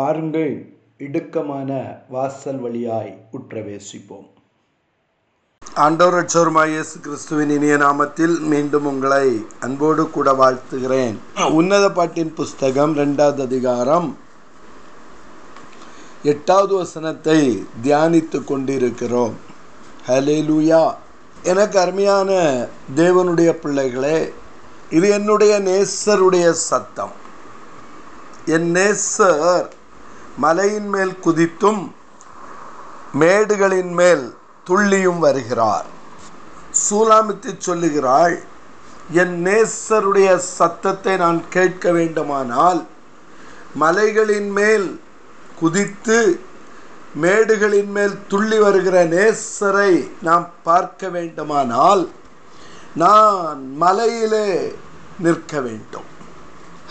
பாருங்கள் இடுக்கமான வாசல் வழியாய் உற்றவேசிப்போம். ஆண்டோர் ரட்சகருமாய் இயேசு கிறிஸ்துவின் இனிய நாமத்தில் மீண்டும் உங்களை அன்போடு கூட வாழ்த்துகிறேன். உன்னத பாட்டின் புஸ்தகம் ரெண்டாவது அதிகாரம் எட்டாவது வசனத்தை தியானித்து கொண்டிருக்கிறோம். ஹலேலூயா எனக்கு அருமையான தேவனுடைய பிள்ளைகளே இது என்னுடைய நேசருடைய சத்தம். என் நேசர் மலையின் மேல் குதித்தும் மேடுகளின் மேல் துள்ளியும் வருகிறார். சூலாமித்து சொல்லுகிறாள் என் நேசருடைய சத்தத்தை நான் கேட்க வேண்டுமானால் மலைகளின் மேல் குதித்து மேடுகளின் மேல் துள்ளி வருகிற நேசரை நாம் பார்க்க வேண்டுமானால் நான் மலையிலே நிற்க வேண்டும்.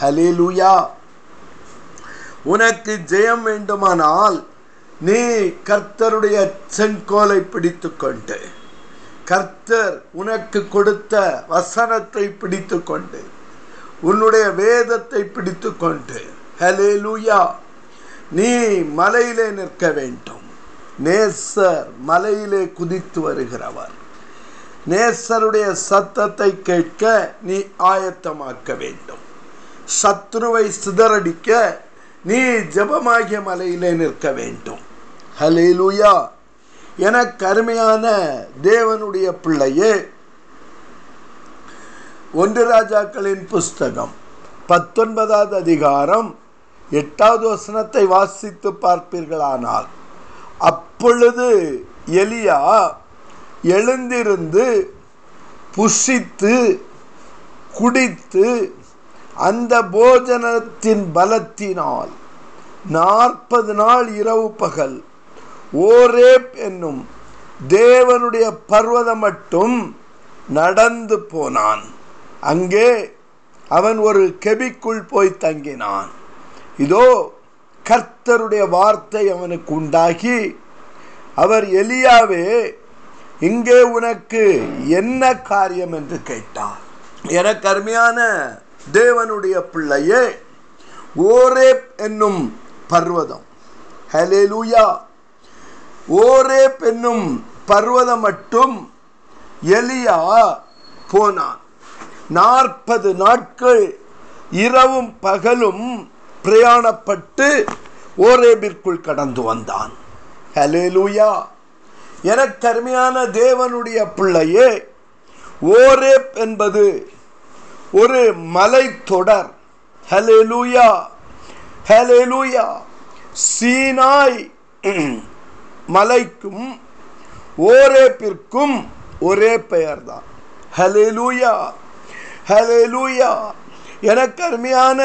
ஹலேலுயா உனக்கு ஜெயம் வேண்டுமானால் நீ கர்த்தருடைய செங்கோலை பிடித்து கொண்டு கர்த்தர் உனக்கு கொடுத்த வசனத்தை பிடித்து கொண்டு உன்னுடைய வேதத்தை பிடித்து கொண்டு ஹலே லூயா நீ மலையிலே நிற்க வேண்டும். நேசர் மலையிலே குதித்து வருகிறவர். நேசருடைய சத்தத்தை கேட்க நீ ஆயத்தமாக்க வேண்டும். சத்ருவை சிதறடிக்க நீ ஜபமாகிய மலையிலே நிற்க வேண்டும். ஹலேலுயா எனக்கு கருமையான தேவனுடைய பிள்ளையே ஒன்று ராஜாக்களின் புஸ்தகம் பத்தொன்பதாவது அதிகாரம் எட்டாவது வசனத்தை வாசித்து பார்ப்பீர்களானால் அப்பொழுது எலியா எழுந்திருந்து புஷித்து குடித்து அந்த போஜனத்தின் பலத்தினால் நாற்பது நாள் இரவு பகல் ஓரேப் என்னும் தேவனுடைய பர்வதம் மட்டும் நடந்து போனான். அங்கே அவன் ஒரு கெபிக்குள் போய் தங்கினான். இதோ கர்த்தருடைய வார்த்தை அவனுக்கு உண்டாகி அவர் எலியாவே இங்கே உனக்கு என்ன காரியம் என்று கேட்டார். எனக்கு அருமையான தேவனுடைய பிள்ளையே ஓரேப் என்னும் பர்வதம். ஹலேலூயா ஓரேப் என்னும் பர்வதம் மட்டும் எலியா போனான். நாற்பது நாட்கள் இரவும் பகலும் பிரயாணப்பட்டு ஓரேபிற்குள் கடந்து வந்தான். ஹலேலூயா எனக்கு அருமையான தேவனுடைய பிள்ளையே ஓரேப் என்பது ஒரு மலை தொடர். ஹலேலூயா ஹலேலூயா சீனாய் மலைக்கும் ஓரேப்பிற்கும் ஒரே பெயர் தான் ஹலேலூயா ஹலேலூயா எனக்கு அருமையான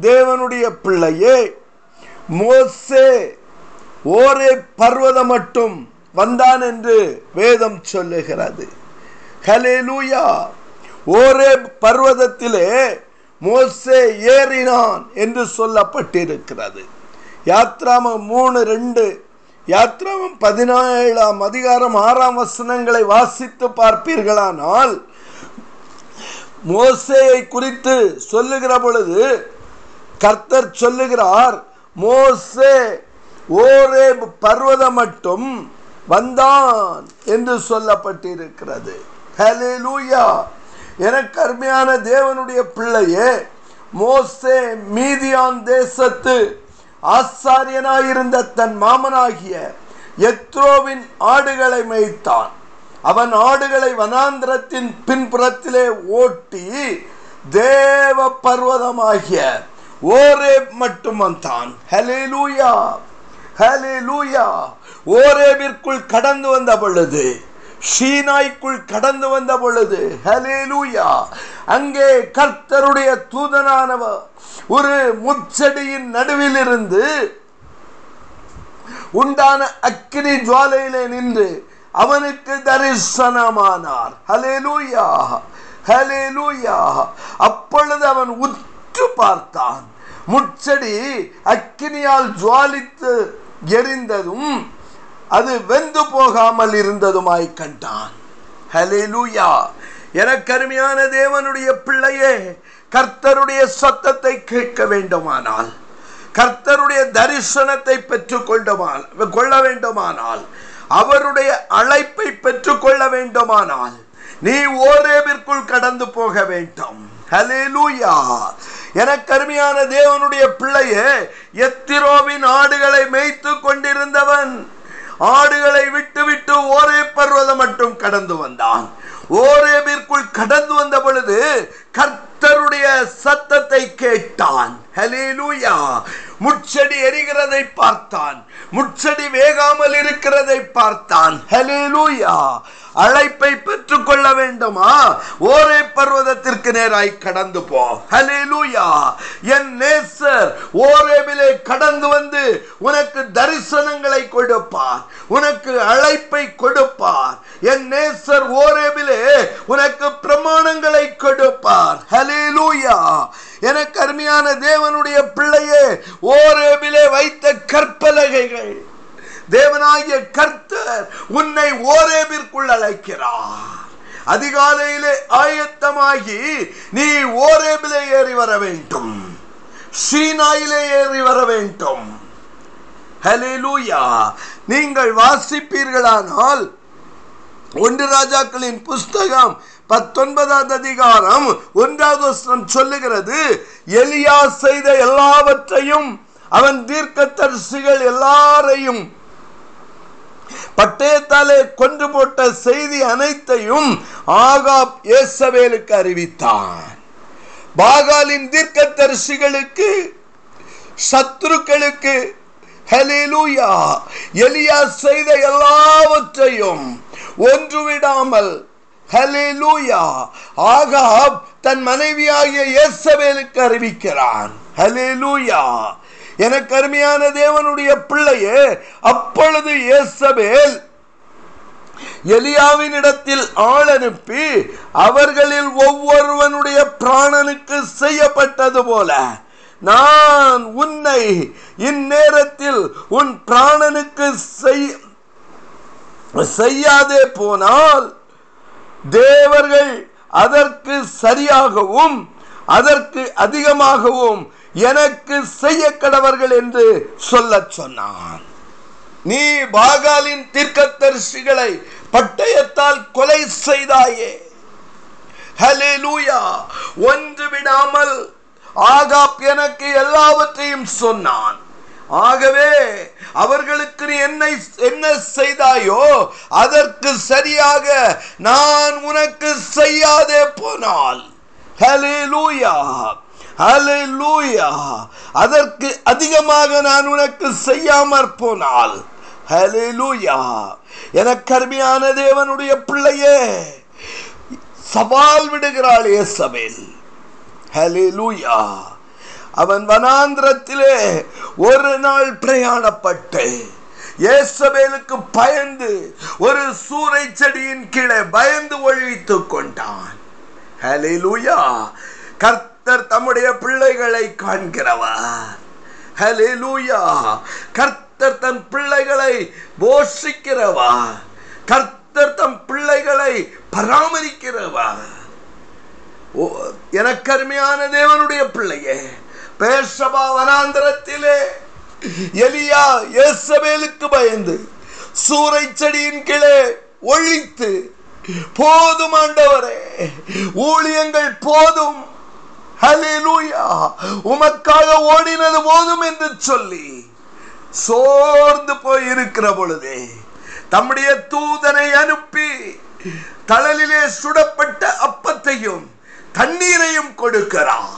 தேவனுடைய பிள்ளையே மோசே ஓரே பர்வதம் மட்டும் வந்தான் என்று வேதம் சொல்லுகிறது. ஹலெலுயா ஓரே பர்வதத்திலே மோசே ஏறினான் என்று சொல்லப்பட்டிருக்கிறது. யாத்ராமம் மூணு ரெண்டு. யாத்ராமம் பதினேழாம் அதிகாரம் ஆறாம் வசனங்களை வாசித்து பார்ப்பீர்களானால் மோசேயை குறித்து சொல்லுகிற பொழுது கர்த்தர் சொல்லுகிறார் மோசே ஓரே பர்வதம் மட்டும் வந்தான் என்று சொல்லப்பட்டிருக்கிறது. ஹலேலூயா எனக்கு அருமையான தேவனுடைய பிள்ளையே மோசே மீதியான் தேசத்து ஆசாரியனாயிருந்த தன் மாமனாகிய எத்ரோவின் ஆடுகளை மேய்த்தான். அவன் ஆடுகளை வனாந்திரத்தின் பின்புறத்திலே ஓட்டி தேவ பர்வதமாகிய ஓரே மட்டும் வந்தான். ஹலேலூயா ஹலேலூயா ஓரேவிற்குள் கடந்து வந்த பொழுது ஷீனாய்க்குள் கடந்து வந்த பொழுது ஹலேலூயா அங்கே கர்த்தருடைய தூதனானவர் ஒரு முச்செடியின் நடுவில் இருந்து உண்டான அக்கினி ஜுவாலையிலே நின்று அவனுக்கு தரிசனமானார். ஹலேலூயா ஹலேலூயா அப்பொழுது அவன் உற்று பார்த்தான். முச்செடி அக்கினியால் ஜுவாலித்து எரிந்ததும் அது வெந்து போகாமல் இருந்ததுமாய் கண்டான். ஹலேலூயா எனக்கு அருமையான தேவனுடைய பிள்ளையே கர்த்தருடைய சத்தத்தை கேட்க வேண்டுமானால் கர்த்தருடைய தரிசனத்தை பெற்றுக்கொண்டுமால் கொள்ள வேண்டுமானால் அவருடைய அழைப்பை பெற்றுக்கொள்ள வேண்டுமானால் நீ ஓரேவிற்குள் கடந்து போக வேண்டும். ஹலேலூயா எனக்கு அருமையான தேவனுடைய பிள்ளையே எத்திரோவின் ஆடுகளை மேய்த்து கொண்டிருந்தவன் ஆடுகளை விட்டு விட்டு ஓரே பர்வதம் மட்டும் கடந்து வந்தான். ஓரேபிற்குள் கடந்து வந்த பொழுது கர்த்தருடைய சத்தத்தை கேட்டான். ஹalleluya முட்செடி எரிகிறதை பார்த்தான். முட்செடி வேகாமல் இருக்கிறதை பார்த்தான். ஹalleluya அழைப்பை பெற்றுக்கொள்ள வேண்டுமா? ஓரே பர்வதத்திற்கு நேராய் கடந்து போ. ஹலேலூயா என் நேசர் ஓரேபிலே கடந்து வந்து உனக்கு தரிசனங்களை கொடுப்பார். உனக்கு அழைப்பை கொடுப்பார். என் நேசர் ஓரேபிலே உனக்கு பிரமாணங்களை கொடுப்பார். ஹலேலூயா எனக்கு அருமையான தேவனுடைய பிள்ளையே ஓரேபிலே வைத்த கற்பலகைகள். தேவனாகிய கர்த்தர் உன்னை ஓரேபிற்குள் அழைக்கிறார். அதிகாலையிலே ஆயத்தமாகி நீ ஓரேபிலே ஏறி வர வேண்டும். சீனாயிலே ஏறி வர வேண்டும். ஹலிலூயா நீங்கள் வாசிப்பீர்களானால் ஒன்று ராஜாக்களின் புஸ்தகம் பத்தொன்பதாவது அதிகாரம் ஒன்றாவது வசனம் சொல்லுகிறது எலியா செய்த எல்லாவற்றையும் அவன் தீர்க்க தரிசிகள் எல்லாரையும் பட்டயத்தாலே கொன்று போட்ட செய்தி அனைத்தையும் ஆகாப் ஏசவேலுக்கு அறிவித்தான். பாகாலின் தீர்க்க தரிசிகளுக்கு சத்துருக்களுக்கு ஹalleluya எலியா செய்த எல்லாவற்றையும் ஒன்று விடாமல் ஆகாப் தன் மனைவியாகிய இயேசவேலுக்கு அறிவிக்கிறான். ஹலிலூயா எனக்கு அருமையான தேவனுடைய பிள்ளையே அப்பொழுது இயேசபேல் எலியாவின் இடத்தில் ஆள் அனுப்பி அவர்களில் ஒவ்வொருவனுடைய பிராணனுக்கு செய்யப்பட்டது போல நான் உன்னை இந்நேரத்தில் உன் பிராணனுக்கு செய்யாதே போனால் தேவர்கள் அதற்கு சரியாகவும் அதற்கு அதிகமாகவும் எனக்கு செய்ய கடவர்கள் என்று சொல்ல சொன்னான். நீ பாகாலின் தீர்க்கதரிசிகளை பட்டயத்தால் கொலை செய்தாயே. ஹalleluya ஒன்று விடாமல் ஆகாப் எனக்கு எல்லாவற்றையும் சொன்னான். ஆகவே அவர்களுக்கு நீ என்னை என்ன செய்தாயோ அதற்கு சரியாக நான் உனக்கு செய்யாதே போனால். ஹalleluya ஹலெலூயா அதற்கு அதிகமாக நான் உனக்கு செய்யாமற் போனால். ஹலெலூயா எனக்கு அருமையான தேவனுடைய பிள்ளையே சவால் விடுகிறாள் இயேசபேல் ஹலெலூயா அவன் வனாந்திரத்திலே ஒரு நாள் பிரயாணப்பட்டு இயேசபேலுக்கு பயந்து ஒரு சூறை செடியின் கீழே பயந்து ஒழித்துக் கொண்டான். ஹalleluya கர்த்தர் தம்முடைய பிள்ளைகளை காண்கிறவர். லூயா கர்த்தர் தன் பிள்ளைகளை போஷிக்கிறவா கர்த்தர் தம் பிள்ளைகளை பராமரிக்கிறவா எனக்கருமையான தேவனுடைய பிள்ளையே பேர்ஷபா வனாந்திரத்திலே எலியா இயேசபேலுக்கு பயந்து சூறை செடியின் கீழே ஒழித்து போதும் ஆண்டவரே ஊழியங்கள் போதும். ஹalleluya உமக்காக ஓடினது போதும் என்று சொல்லி சோர்ந்து போய் இருக்கிற பொழுதே தம்முடைய தூதனை அனுப்பி தளலிலே சுடப்பட்ட அப்பத்தையும் தண்ணீரையும் கொடுக்கிறான்.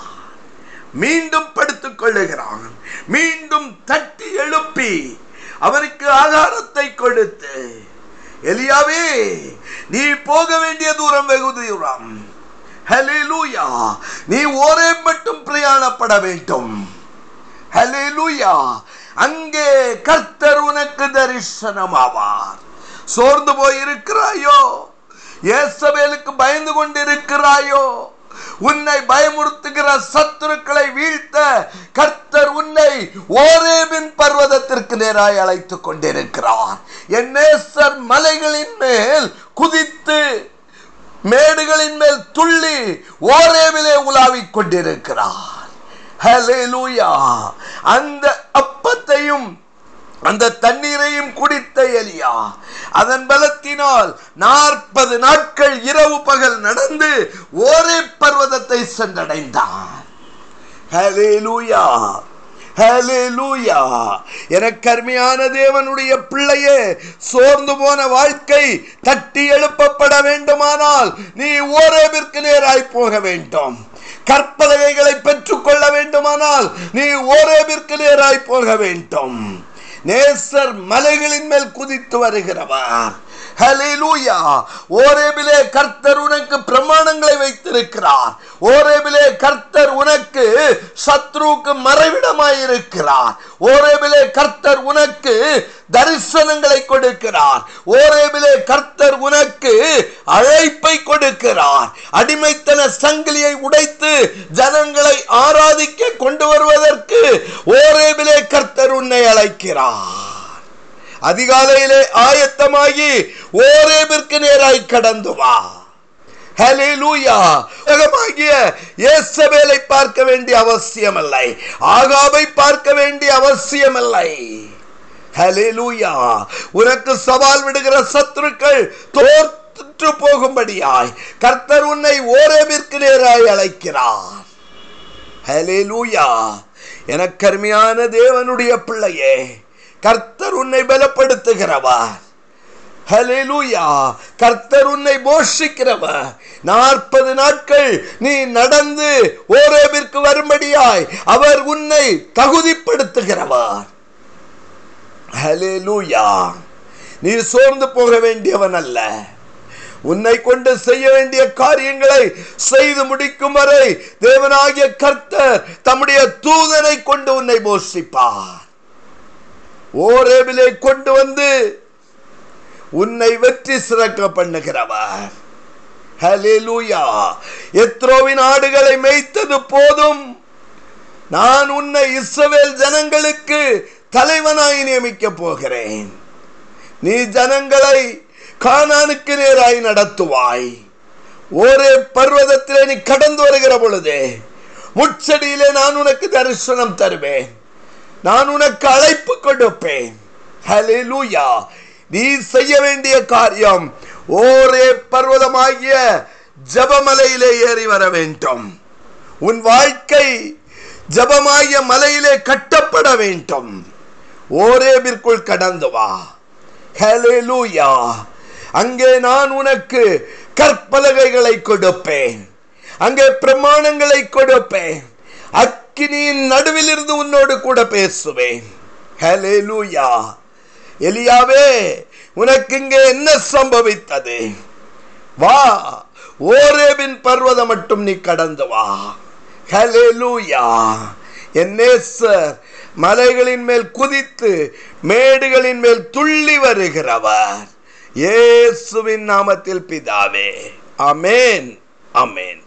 மீண்டும் படுத்துக் கொள்ளுகிறான். மீண்டும் தட்டி எழுப்பி அவருக்கு ஆகாரத்தை கொடுத்து எலியாவே நீ போக வேண்டிய தூரம் வெகு தூரம். ஹalleluya நீ ஒரே மட்டும் பிரயாணப்பட வேண்டும். ஹalleluya அங்கே கர்த்தர் உனக்கு தரிசனமாவார். சோர்ந்து போயிருக்கிறாயோ? ஏசவேலுக்கு இயேசபேலுக்கு பயந்து கொண்டிருக்கிறாயோ? உன்னை பயமுறுத்துகிற சத்துருக்களை வீழ்த்த கர்த்தர் உன்னை ஓரேபின் பர்வதத்திற்கு நேராய் அழைத்துக் கொண்டிருக்கிறார். என் நேசர் மலைகளின் மேல் குதித்து மேடுகளின் மேல் துள்ளி ஓரேவிலே உலாவிக் கொண்டிருக்கிறார். அந்த அப்பத்தையும் அந்த தண்ணீரையும் குடித்த எலியா அதன் பலத்தினால் நாற்பது நாட்கள் இரவு பகல் நடந்து ஒரே பர்வதத்தை சென்றடைந்தான். எனக்கு அருமையான தேவனுடைய பிள்ளையே சோர்ந்து போன வாழ்க்கை தட்டி எழுப்பப்பட வேண்டுமானால் நீ ஓரேவிற்கு நேராய் போக வேண்டும். கற்பலகைகளை பெற்றுக்கொள்ள வேண்டுமானால் நீ ஓரேவிற்கு நேராய் போக வேண்டும். நேசர் மலைகளின் மேல் குதித்து வருகிறவர். ஹலிலூயா ஓரேபிலே கர்த்தர் உனக்கு பிரமாணங்களை வைத்திருக்கிறார். ஓரேபிலே கர்த்தர் உனக்கு சத்ருவுக்கு மறைவிடமாயிருக்கிறார். ஓரேபிலே கர்த்தர் உனக்கு தரிசனங்களை கொடுக்கிறார். ஓரேபிலே கர்த்தர் உனக்கு அழைப்பை கொடுக்கிறார். அடிமைத்தன சங்கிலியை உடைத்து ஜனங்களை ஆராதிக்க கொண்டு வருவதற்கு ஓரேபிலே கர்த்தர் உன்னை அழைக்கிறார். அதிகாலையிலே ஆயத்தமாகி ஓரேபிற்கு நேராய் கடந்து வா. ஹalleluya இயேசபேலை பார்க்க வேண்டிய அவசியமில்லை. ஆகாபை பார்க்க வேண்டிய அவசியமில்லை. ஹalleluya உனக்கு சவால் விடுகிற சத்துருக்கள் தோற்று போகும்படியாய் கர்த்தர் உன்னை ஓரேபிற்கு நேராய் அழைக்கிறார். ஹலே எனக்கு அருமையான தேவனுடைய பிள்ளையே கர்த்தர் உன்னை பலப்படுத்துகிறவர். கர்த்தர் உன்னை போஷிக்கிறவர். நாற்பது நாட்கள் நீ நடந்து ஓரேபிற்கு வரும்படியாய் அவர் உன்னை தகுதிப்படுத்துகிறவர். நீ சோர்ந்து போக வேண்டியவன் அல்ல. உன்னை கொண்டு செய்ய வேண்டிய காரியங்களை செய்து முடிக்கும் வரை தேவனாகிய கர்த்தர் தம்முடைய தூதனை கொண்டு உன்னை போஷிப்பார். ஓரேபிலே கொண்டு வந்து உன்னை வெற்றி சிறக்க பண்ணுகிறவர். எத்ரோவின் ஆடுகளை மேய்த்தது போதும். நான் உன்னை இஸ்ரவேல் ஜனங்களுக்கு தலைவனாய் நியமிக்க போகிறேன். நீ ஜனங்களை காணானுக்கு நேராய் நடத்துவாய். ஒரே பர்வதத்திலே நீ கடந்து வருகிற பொழுது முச்சடியிலே நான் உனக்கு தரிசனம் தருவேன். நான் உனக்கு அழைப்பு கொடுப்பேன். ஹalleluya நீ செய்ய வேண்டிய காரியம் ஒரே பர்வதமாகிய ஜபமலையிலே ஏறி வர வேண்டும். உன் வாழ்க்கை ஜபமாகிய மலையிலே கட்டப்பட வேண்டும். ஓரேபிற்குள் கடந்து வா. ஹலெலூயா அங்கே நான் உனக்கு கற்பலகைகளை கொடுப்பேன். அங்கே பிரமாணங்களை கொடுப்பேன். அக்கினியின் நடுவில் இருந்து உன்னோடு கூட பேசுவேன். ஹalleluya எலியாவே உனக்கு இங்கே என்ன சம்பவித்தது? வா ஓரேவின் பர்வதம் மட்டும் நீ கடந்து வா. ஹalleluya என் நேசர் மலைகளின் மேல் குதித்து மேடுகளின் மேல் துள்ளி வருகிறவர். இயேசுவின் நாமத்தில் பிதாவே. அமேன் அமேன்